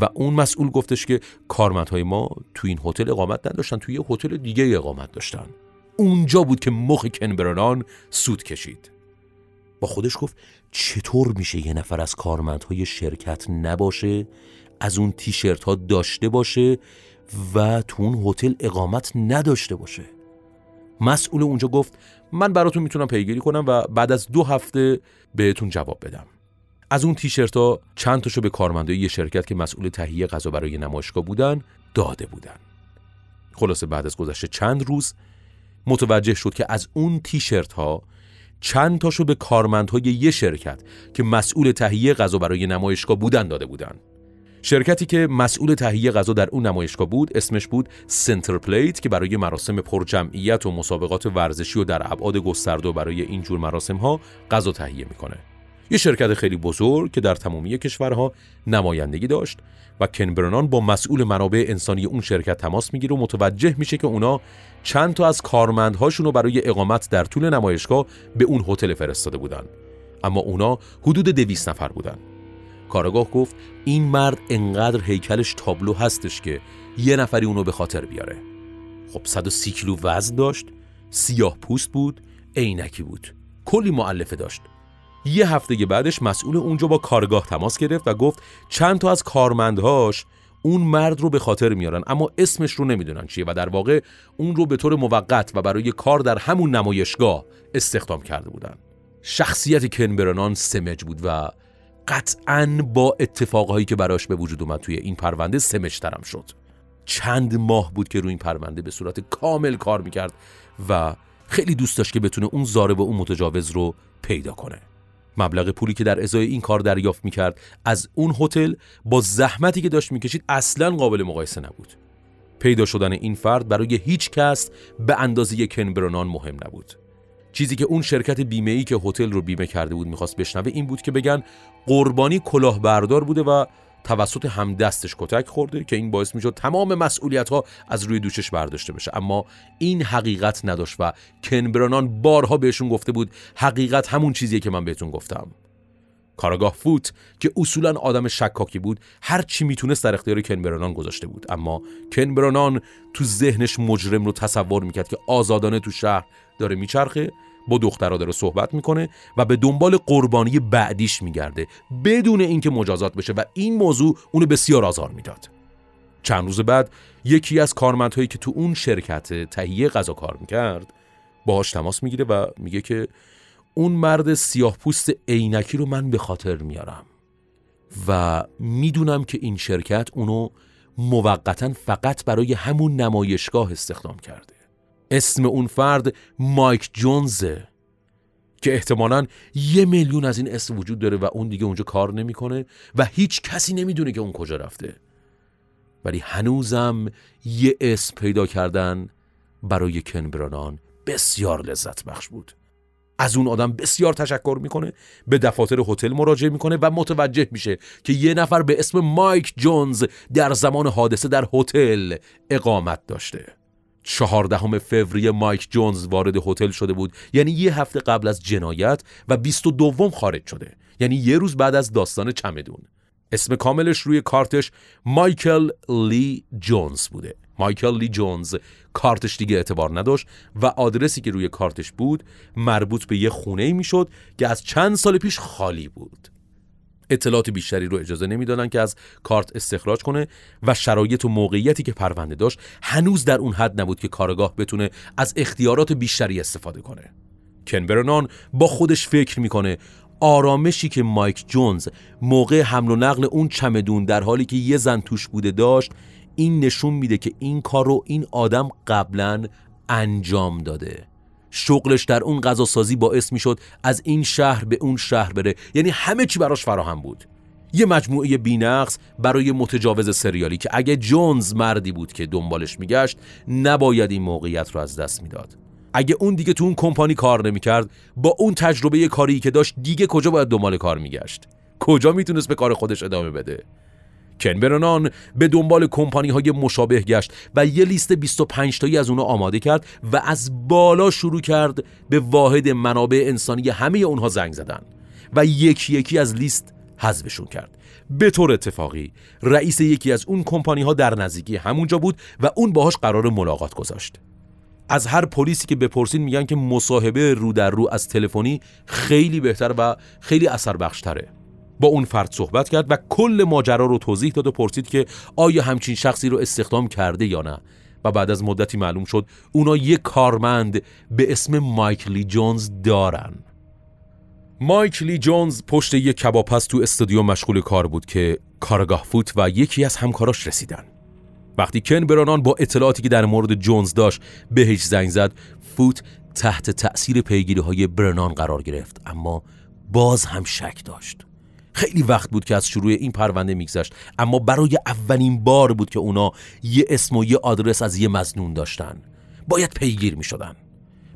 و اون مسئول گفتش که کارمندهای ما توی این هتل اقامت نداشتن توی یه هتل دیگه اقامت داشتن. اونجا بود که مخ کنبرنان سود کشید. با خودش گفت چطور میشه یه نفر از کارمندهای شرکت نباشه از اون تیشرت ها داشته باشه و تو اون هتل اقامت نداشته باشه؟ مسئول اونجا گفت من براتون می‌تونم پیگیری کنم و بعد از دو هفته بهتون جواب بدم. از اون تیشرت ها چند تاشو به کارمندای یه شرکت که مسئول تهیه غذا برای نمایشگاه بودن داده بودن. خلاصه بعد از گذشته چند روز متوجه شد که از اون تیشرت ها چند تاشو به کارمندهای یه شرکت که مسئول تهیه غذا برای نمایشگاه بودن داده بودن. شرکتی که مسئول تهیه غذا در اون نمایشگاه بود اسمش بود سنتر پلیت که برای مراسم پرجمعیت و مسابقات ورزشی و در ابعاد گسترده برای این جور مراسم ها غذا تهیه می‌کنه. یه شرکت خیلی بزرگ که در تمامی کشورها نمایندگی داشت و کنبرنان با مسئول منابع انسانی اون شرکت تماس می‌گیره و متوجه میشه که اونا چند تا از کارمندهاشون رو برای اقامت در طول نمایشگاه به اون هتل فرستاده بودن. اما اونا حدود دویست نفر بودن. کارگاه گفت این مرد انقدر هیکلش تابلو هستش که یه نفری اونو به خاطر بیاره. خب 130 کیلو وزن داشت سیاه پوست بود عینکی بود. کلی معلفه داشت. یه هفته بعدش مسئول اونجا با کارگاه تماس گرفت و گفت چند تا از کارمندهاش اون مرد رو به خاطر میارن اما اسمش رو نمی‌دونن چیه و در واقع اون رو به طور موقت و برای کار در همون نمایشگاه استخدام کرده بودن. شخصیت کنبرنان سمج بود و قطعا با اتفاقهایی که براش به وجود اومد توی این پرونده سمجترم شد. چند ماه بود که روی این پرونده به صورت کامل کار می‌کرد و خیلی دوست داشت که بتونه اون زاره و اون متجاوز رو پیدا کنه. مبلغ پولی که در ازای این کار دریافت می‌کرد از اون هتل با زحمتی که داشت می‌کشید اصلا قابل مقایسه نبود. پیدا شدن این فرد برای هیچ کس به اندازه کنبرنان مهم نبود. چیزی که اون شرکت بیمه ای که هتل رو بیمه کرده بود می‌خواست بشنوه این بود که بگن قربانی کلاهبردار بوده و توسط همدستش کتک خورده که این باعث می‌شد تمام مسئولیت ها از روی دوشش برداشته بشه. اما این حقیقت نداشت و کنبرانان بارها بهشون گفته بود حقیقت همون چیزیه که من بهتون گفتم. کارگاه فوت که اصولا آدم شکاکی بود هر چی می‌تونست در اختیار کنبرانان گذاشته بود. اما کنبرانان تو ذهنش مجرم رو تصور می‌کرد که آزادانه تو شهر داره میچرخه با دخترها داره صحبت می‌کنه و به دنبال قربانی بعدیش میگرده بدون اینکه مجازات بشه و این موضوع اونو بسیار آزار می‌داد. چند روز بعد یکی از کارمندهایی که تو اون شرکت تهیه غذا کار می‌کرد باهاش تماس می‌گیره و میگه که اون مرد سیاه پوست عینکی رو من به خاطر میارم و می‌دونم که این شرکت اونو موقتا فقط برای همون نمایشگاه استخدام کرده. اسم اون فرد مایک جونزه که احتمالا یه میلیون از این اسم وجود داره و اون دیگه اونجا کار نمی‌کنه و هیچ کسی نمی‌دونه که اون کجا رفته. ولی هنوزم یه اسم پیدا کردن برای کنبرانان بسیار لذت بخش بود. از اون آدم بسیار تشکر می‌کنه به دفاتر هتل مراجعه می‌کنه و متوجه میشه که یه نفر به اسم مایک جونز در زمان حادثه در هتل اقامت داشته. چهاردهم فوریه مایک جونز وارد هتل شده بود. یعنی یه هفته قبل از جنایت و بیست و دوم خارج شده. یعنی یه روز بعد از داستان چمدون. اسم کاملش روی کارتش مایکل لی جونز بوده. مایکل لی جونز کارتش دیگه اعتبار نداشت و آدرسی که روی کارتش بود مربوط به یه خونه ای می‌شد که از چند سال پیش خالی بود. اطلاعات بیشتری رو اجازه نمی‌دادن که از کارت استخراج کنه و شرایط و موقعیتی که پرونده داشت هنوز در اون حد نبود که کارگاه بتونه از اختیارات بیشتری استفاده کنه. کنبرنان با خودش فکر می‌کنه آرامشی که مایک جونز موقع حمل و نقل اون چمدون در حالی که یه زن توش بوده داشت این نشون میده که این کار رو این آدم قبلا انجام داده. شغلش در اون غذا سازی باعث می‌شد از این شهر به اون شهر بره. یعنی همه چی براش فراهم بود. یه مجموعه بینقص برای متجاوز سریالی که اگه جونز مردی بود که دنبالش میگشت نباید این موقعیت رو از دست می‌داد. اگه اون دیگه تو اون کمپانی کار نمی‌کرد با اون تجربه کاری که داشت دیگه کجا باید دنبال کار میگشت؟ کجا می‌تونست به کار خودش ادامه بده؟ کن برنان به دنبال کمپانی های مشابه گشت و یه لیست 25 تایی از اونها آماده کرد و از بالا شروع کرد به واحد منابع انسانی همه اونها زنگ زدن و یکی یکی از لیست حذفشون کرد. به طور اتفاقی رئیس یکی از اون کمپانی ها در نزدیکی همونجا بود و اون باهاش قرار ملاقات گذاشت. از هر پلیسی که بپرسین میگن که مصاحبه رو در رو از تلفنی خیلی بهتر و خیلی اثر بخشتره با اون فرد صحبت کرد و کل ماجرا رو توضیح داد و پرسید که آیا همچین شخصی رو استخدام کرده یا نه. و بعد از مدتی معلوم شد اونا یک کارمند به اسم مایکلی جونز دارن. مایکلی جونز پشت یک کبابپز تو استودیو مشغول کار بود که کارگاه فوت و یکی از همکاراش رسیدن. وقتی کن برانان با اطلاعاتی که در مورد جونز داشت بهش زنگ زد فوت تحت تأثیر پیگیری های برنان قرار گرفت اما باز هم شک داشت. خیلی وقت بود که از شروع این پرونده میگذشت اما برای اولین بار بود که اونا یه اسم و یه آدرس از یه مزنون داشتن. باید پیگیر می شدن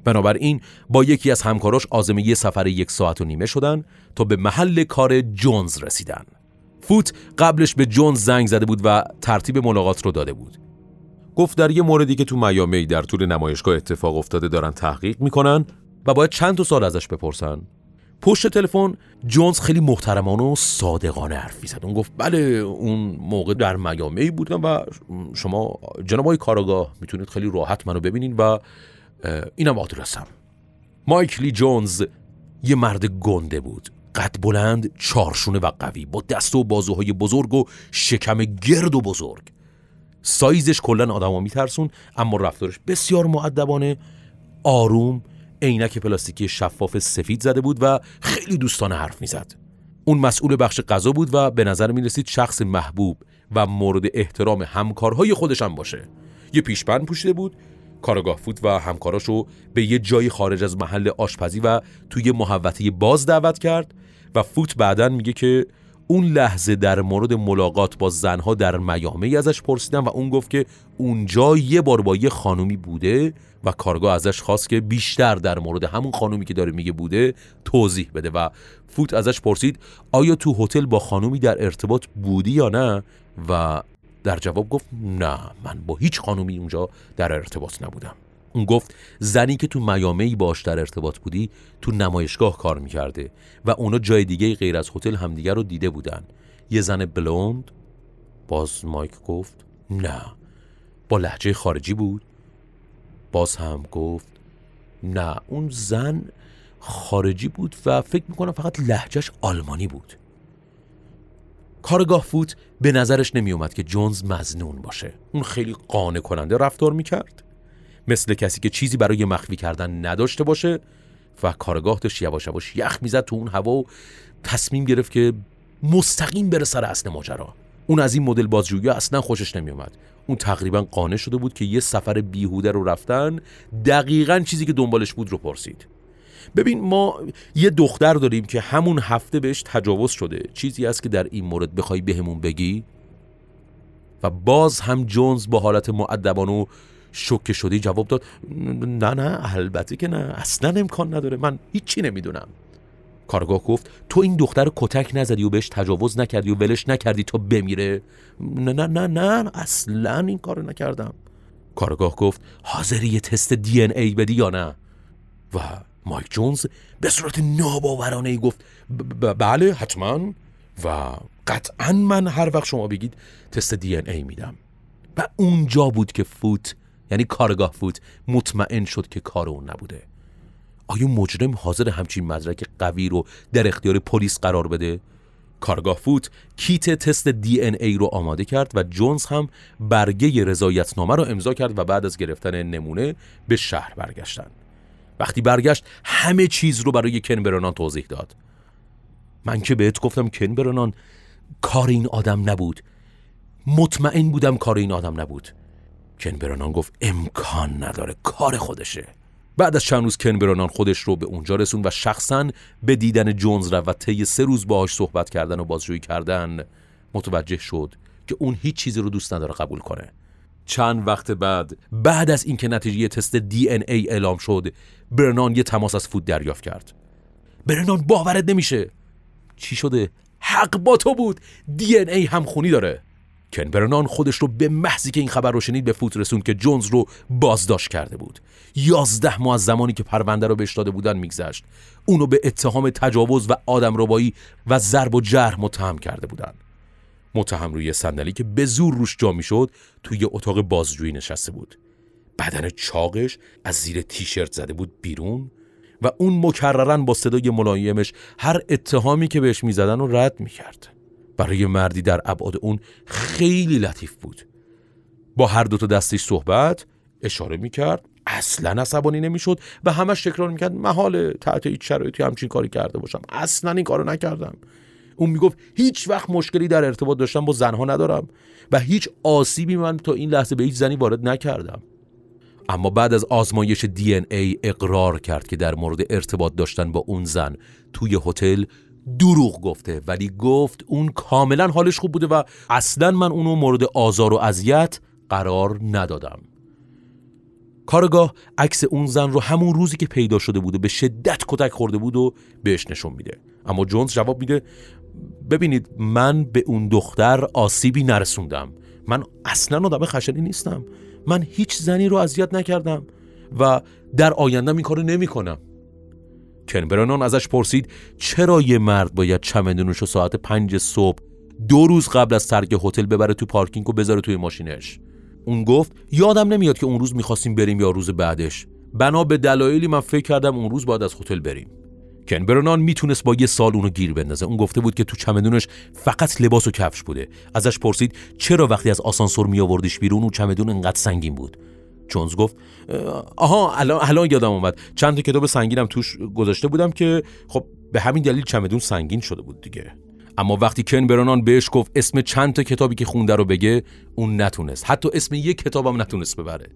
بنابراین با یکی از همکاراش آزمه یه سفر یک ساعت و نیمه شدن تا به محل کار جونز رسیدن. فوت قبلش به جونز زنگ زده بود و ترتیب ملاقات رو داده بود. گفت در یه موردی که تو میامی در طول نمایشگاه اتفاق افتاده دارن تحقیق می‌کنن و باید چند تا سال ازش بپرسن. پشت تلفن جونز خیلی محترمانه و صادقانه حرف زد اون گفت بله اون موقع در میامی بودم و شما جناب های کاراگاه می‌تونید خیلی راحت منو ببینین و اینم آدرسم. مایکلی جونز یه مرد گنده بود. قد بلند چارشونه و قوی با دست و بازوهای بزرگ و شکم گرد و بزرگ. سایزش کلا آدمو میترسون اما رفتارش بسیار معدبانه آروم عینک پلاستیکی شفاف سفید زده بود و خیلی دوستانه حرف می‌زد. اون مسئول بخش غذا بود و به نظر می رسید شخص محبوب و مورد احترام همکارهای خودش هم باشه. یه پیشبند پوشیده بود کارگاه فوت و همکاراشو به یه جایی خارج از محل آشپزی و توی محوطه باز دعوت کرد و فوت بعدا میگه که اون لحظه در مورد ملاقات با زنها در میامه ازش پرسیدن و اون گفت که اونجا یه بار با یه خانومی بوده و کارگاه ازش خواست که بیشتر در مورد همون خانومی که داره میگه بوده توضیح بده و فوت ازش پرسید آیا تو هتل با خانومی در ارتباط بودی یا نه؟ و در جواب گفت نه من با هیچ خانومی اونجا در ارتباط نبودم. اون گفت زنی که تو میامی باش در ارتباط بودی تو نمایشگاه کار می‌کرده و اونا جای دیگه غیر از هتل همدیگر رو دیده بودن. یه زن بلوند؟ باز مایک گفت نه. با لحجه خارجی بود؟ باز هم گفت نه. اون زن خارجی بود و فکر می‌کنم فقط لحجهش آلمانی بود. کارگاه فوت به نظرش نمیومد که جونز مزنون باشه. اون خیلی قانع کننده رفتار می‌کرد. مثل کسی که چیزی برای مخفی کردن نداشته باشه و کارگاه داشت یواش یواش یخ می‌زد تو اون هوا و تصمیم گرفت که مستقیم بره سر اصل ماجرا. اون از این مدل بازجویی اصلا خوشش نمیومد اون تقریبا قانع شده بود که یه سفر بیهوده رو رفتن دقیقا چیزی که دنبالش بود رو پرسید. ببین ما یه دختر داریم که همون هفته بهش تجاوز شده. چیزی است که در این مورد بخوای بهمون بگی؟ و باز هم جونز با حالت معدبانه و شوکه شدی جواب داد نه نه البته که نه اصلا امکان نداره من هیچی نمی‌دونم. کارگاه گفت تو این دختر کتک نزدی و بهش تجاوز نکردی و ولش نکردی تا بمیره. نه نه نه نه اصلا این کار نکردم. کارگاه گفت حاضری یه تست دی ان ای بدی یا نه؟ و مایک جونز به صورت ناباورانه ای گفت بله حتما. و قطعا من هر وقت شما بگید تست دی ان ای میدم. و اونجا بود که فوت یعنی کارگاه فوت مطمئن شد که کار اون نبوده. آیا مجرم حاضر همچین مدرک قوی رو در اختیار پلیس قرار بده؟ کارگاه فوت کیت تست دی ان ای رو آماده کرد و جونز هم برگه رضایتنامه رو امضا کرد و بعد از گرفتن نمونه به شهر برگشتن. وقتی برگشت همه چیز رو برای کن برانان توضیح داد. من که بهت گفتم کن برانان کار این آدم نبود. مطمئن بودم کار این آدم نبود. کن برانان گفت امکان نداره کار خودشه. بعد از چند روز کن خودش رو به اونجا رسون و شخصا به دیدن جونز رفت و طی سه روز باهاش صحبت کردن و بازجویی کردن متوجه شد که اون هیچ چیزی رو دوست نداره قبول کنه. چند وقت بعد بعد از اینکه نتیجه تست دی ان ای اعلام شد برنان یه تماس از فود دریافت کرد. برنان باورت نمیشه. چی شده؟ حق با تو بود. دی ان ای هم خونی داره. کن. برنان خودش رو به محضی که این خبر رو شنید به فوت رسوند که جونز رو بازداشت کرده بود. یازده ماه از زمانی که پرونده رو بهش داده بودن میگذشت. اونو به اتهام تجاوز و آدم ربایی و ضرب و جرح متهم کرده بودن. متهم روی صندلی که به زور روش جا می‌شد توی اتاق بازجویی نشسته بود. بدن چاقش از زیر تیشرت زده بود بیرون و اون مکررن با صدای ملایمش هر اتهامی که بهش می‌زدن رو رد می‌کرد. برای مردی در ابعاد اون خیلی لطیف بود. با هر دو تا دستش صحبت اشاره می‌کرد اصلا عصبانی نمی‌شد و همش تکرار می‌کرد محال تحت هیچ شرایطی همچین کاری کرده باشم. اصلا این کارو نکردم. اون می‌گفت هیچ وقت مشکلی در ارتباط داشتم با زنها ندارم و هیچ آسیبی من تا این لحظه به هیچ زنی وارد نکردم. اما بعد از آزمایش دی ای اقرار کرد که در مورد ارتباط داشتن با اون زن توی هتل دروغ گفته ولی گفت اون کاملا حالش خوب بوده و اصلا من اونو مورد آزار و اذیت قرار ندادم. کارگاه عکس اون زن رو همون روزی که پیدا شده بوده به شدت کتک خورده بود و بهش نشون میده. اما جونز جواب میده ببینید من به اون دختر آسیبی نرسوندم. من اصلا آدم خشنی نیستم. من هیچ زنی رو اذیت نکردم و در آیندم این کارو نمی‌کنم. کن ازش پرسید چرا یه مرد باید چمدونش رو ساعت پنج صبح دو روز قبل از ترک هتل ببره تو پارکینگ و بذاره توی ماشینش؟ اون گفت یادم نمیاد که اون روز می‌خواستیم بریم یا روز بعدش. بنا به دلایلی من فکر کردم اون روز باید از هتل بریم. کن برنان می‌تونست با یه سال اونو گیر بندازه. اون گفته بود که تو چمدونش فقط لباس و کفش بوده. ازش پرسید چرا وقتی از آسانسور می آوردیش بیرون اون چمدون انقدر سنگین بود؟ جونز گفت آها الان الان یادم اومد. چند تا کتاب سنگینم توش گذاشته بودم که خب به همین دلیل چمدون سنگین شده بود دیگه. اما وقتی کن برانان بهش گفت اسم چند تا کتابی که خونده رو بگه اون نتونست. حتی اسم یک کتابم نتونست ببره.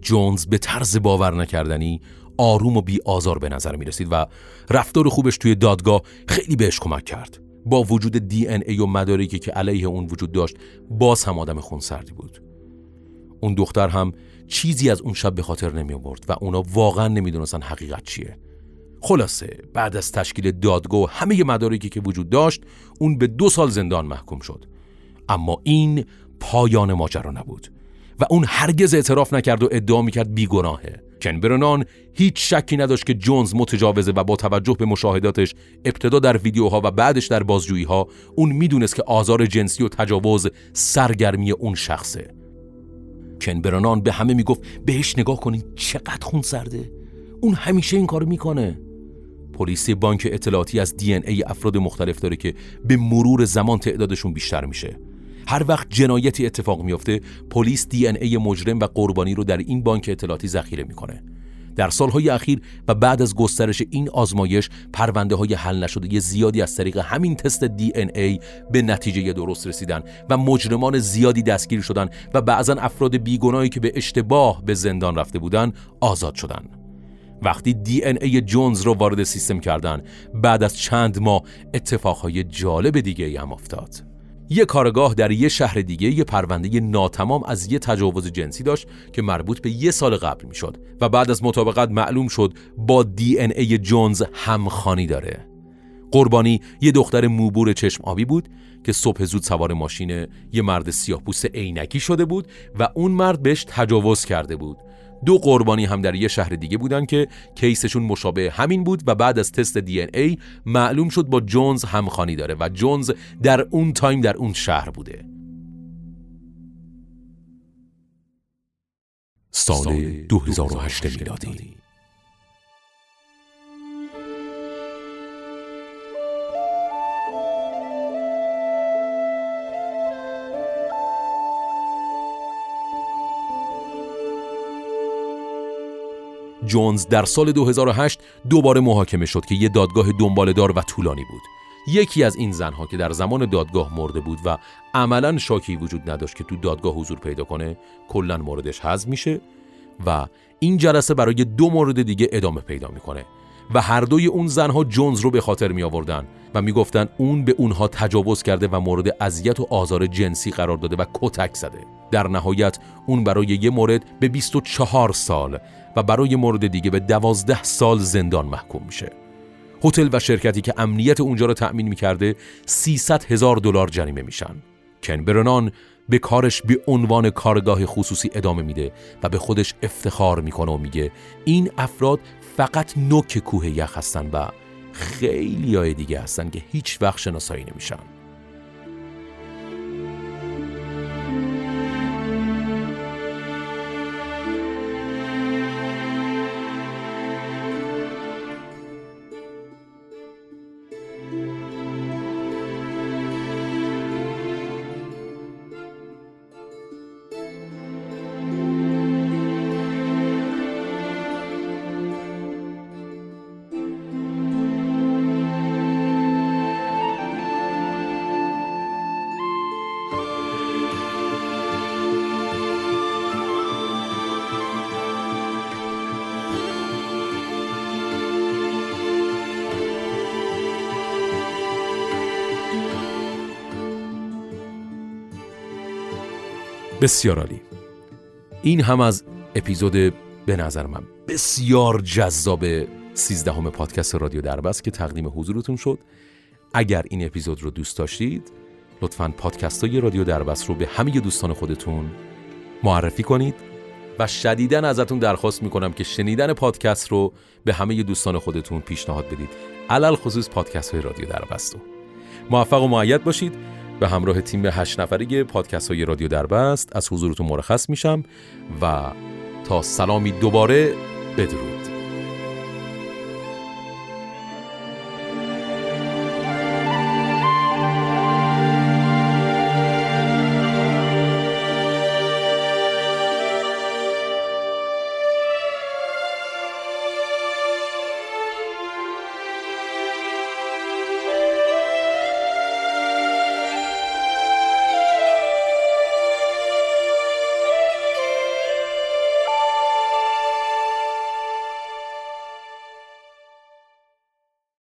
جونز به طرز باور نکردنی آروم و بی آزار به نظر می رسید و رفتار خوبش توی دادگاه خیلی بهش کمک کرد. با وجود دی ان ای و مدارکی که علیه اون وجود داشت باز هم آدم خونسردی بود. اون دختر هم چیزی از اون شب به خاطر نمی آورد و اونا واقعا نمی‌دونستن حقیقت چیه. خلاصه بعد از تشکیل دادگاه همه مدارکی که وجود داشت اون به دو سال زندان محکوم شد. اما این پایان ماجرا نبود و اون هرگز اعتراف نکرد و ادعا می‌کرد بیگناهه. کن برنان هیچ شکی نداشت که جونز متجاوزه و با توجه به مشاهداتش ابتدا در ویدیوها و بعدش در بازجویی ها اون می‌دونست که آزار جنسی و تجاوز سرگرمی اون شخصه. کن برنان به همه می‌گفت بهش نگاه کنین چقدر خون سرده. اون همیشه این کارو می‌کنه. پلیس بانک اطلاعاتی از دی ای افراد مختلف داره که به مرور زمان تعدادشون بیشتر میشه. هر وقت جنایتی اتفاق میافته پلیس دی ای مجرم و قربانی رو در این بانک اطلاعاتی ذخیره می‌کنه. در سالهای اخیر و بعد از گسترش این آزمایش پرونده های حل نشده زیادی از طریق همین تست دی ای به نتیجه درست رسیدن و مجرمان زیادی دستگیر شدن و بعضا افراد بیگناهی که به اشتباه به زندان رفته بودند آزاد شدند. وقتی دی ای جونز رو وارد سیستم کردن بعد از چند ماه اتفاقهای جالب دیگه هم افتاد یه کارگاه در یه شهر دیگه یه پرونده ناتمام از یه تجاوز جنسی داشت که مربوط به یه سال قبل می‌شد و بعد از مطابقت معلوم شد با دی ای جونز همخانی داره. قربانی یه دختر موبور چشم آبی بود که صبح زود سوار ماشین یه مرد سیاه پوست عینکی شده بود و اون مرد بهش تجاوز کرده بود. دو قربانی هم در یه شهر دیگه بودن که case شون مشابه همین بود و بعد از تست دی ان ای معلوم شد با جونز همخوانی داره و جونز در اون time در اون شهر بوده. سال 2008 میلادی. جونز در سال 2008 دوباره محاکمه شد که یه دادگاه دنبالدار و طولانی بود. یکی از این زنها که در زمان دادگاه مرده بود و عملا شاکی وجود نداشت که تو دادگاه حضور پیدا کنه کلا موردش حذف میشه و این جلسه برای دو مورد دیگه ادامه پیدا می‌کنه و هر دوی اون زنها جونز رو به خاطر می آوردن و می‌گفتن اون به اونها تجاوز کرده و مورد اذیت و آزار جنسی قرار داده و کتک زده. در نهایت اون برای یه مورد به 24 سال و برای مورد دیگه به 12 سال زندان محکوم میشه. هتل و شرکتی که امنیت اونجا رو تأمین می‌کرده 300 هزار دلار جریمه میشن. کن برنان به کارش به عنوان کارگاه خصوصی ادامه میده و به خودش افتخار می‌کنه و میگه این افراد فقط نوک کوه یخ هستن و خیلی های دیگه هستن که هیچ وقت شناسایی نمیشن. بسیار عالی. این هم از اپیزود به نظر من بسیار جذاب سیزدهم پادکست رادیو دربست که تقدیم حضورتون شد. اگر این اپیزود رو دوست داشتید لطفا پادکست های رادیو دربست رو به همه دوستان خودتون معرفی کنید و شدیدا ازتون درخواست می‌کنم که شنیدن پادکست رو به همه دوستان خودتون پیشنهاد بدید. علل خصوص پادکست های رادیو دربست رو. موفق و معید باشید. به همراه تیم هشت نفری پادکست های رادیو دربست از حضورتون مرخص میشم و تا سلامی دوباره بدرود.